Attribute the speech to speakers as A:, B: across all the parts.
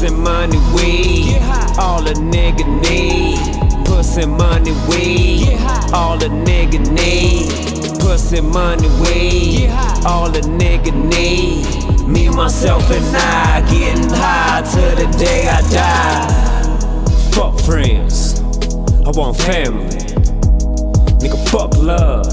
A: Pussy, money, weed. All a nigga need. Pussy, money, weed. All a nigga need. Pussy, money, weed. All a nigga need. Me, myself, and I getting high till the day I die. Fuck friends. I want family. Nigga, fuck love.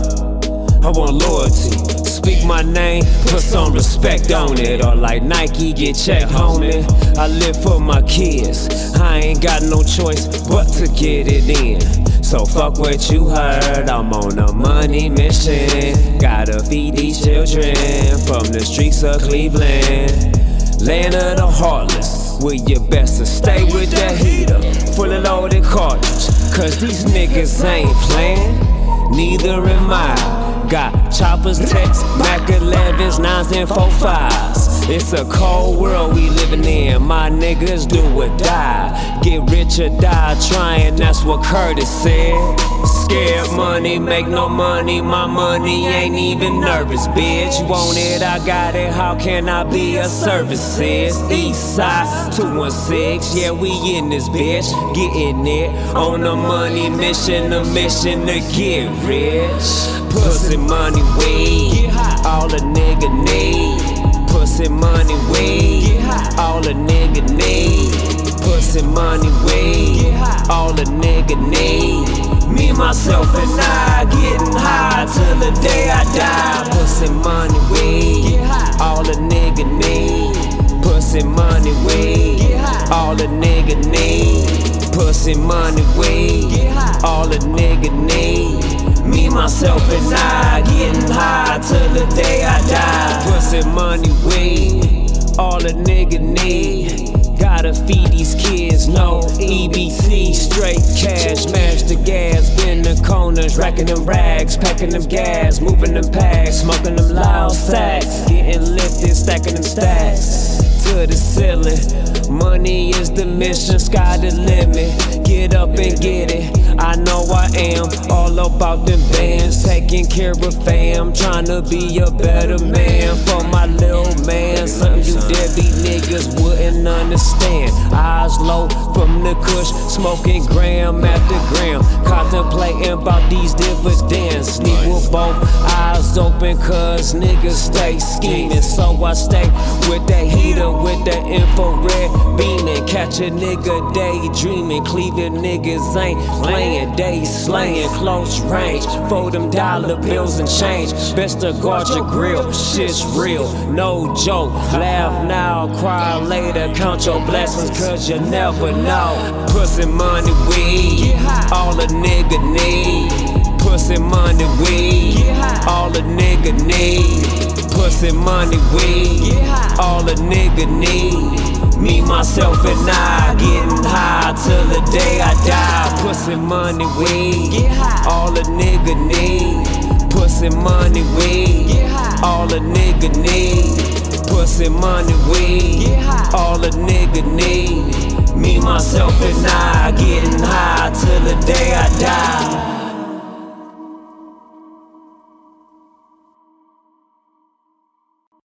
A: I want loyalty. Speak my name, put some respect on it. Or like Nike, get checked, homie. I live for my kids. I ain't got no choice but to get it in. So fuck what you heard, I'm on a money mission. Gotta feed these children from the streets of Cleveland. Land of the heartless, where you best to stay with the heater. Fully loaded cartridge, cause these niggas ain't playing. Neither am I. Got choppers, TECs, Mac 11s, 9s, and 45s. It's a cold world we living in. My niggas do or die. Get rich or die trying, that's what Curtis said. Scared money, make no money. My money ain't even nervous, bitch. You want it, I got it. How can I be a services? East side 216, yeah, we in this bitch. Getting it on a money mission, a mission to get rich. Pussy, money, weed. All a nigga need. Pussy, money, weed. All a nigga need. Pussy, money, weed. All a nigga need. Me, myself, and I getting high till the day I die. Pussy, money, weed. All a nigga need. Pussy, money, weed. All a nigga need. Pussy, money, weed. All a nigga need. Myself, and I getting high till the day I die. Pussy, money, weed. All a nigga need. Gotta feed these kids, no EBT, straight cash, mash the gas, bend the corners, racking them rags, packing them gas, moving them packs, smoking them loud sacks, getting lifted, stacking them stacks to the ceiling. Money is the mission, sky the limit. Get up and get it. I know I am all about them bands, taking care of fam, trying to be a better man for my little man. Something you deadbeat niggas wouldn't understand. Eyes low from the kush, smoking gram after gram, contemplating about these dividends. Sleep with both eyes open, cause niggas stay scheming. So I stay with that heater, with that infrared beaming. Catch a nigga daydreaming, Cleveland niggas ain't playing, they slaying close range. For them dollar bills and change, best to guard your grill. Shit's real, no joke. Laugh now, cry later. Count your blessings, cause you never know. Pussy, money, weed, all a nigga need. Pussy, money, weed, all a nigga need. Pussy, money, weed, all a nigga need. Me, myself, and I getting high till the day I die. Pussy, money, weed, all a nigga need. Pussy, money, weed, all a nigga need. Pussy, money, weed, all a nigga need. Me, myself, and I getting high till the day I die.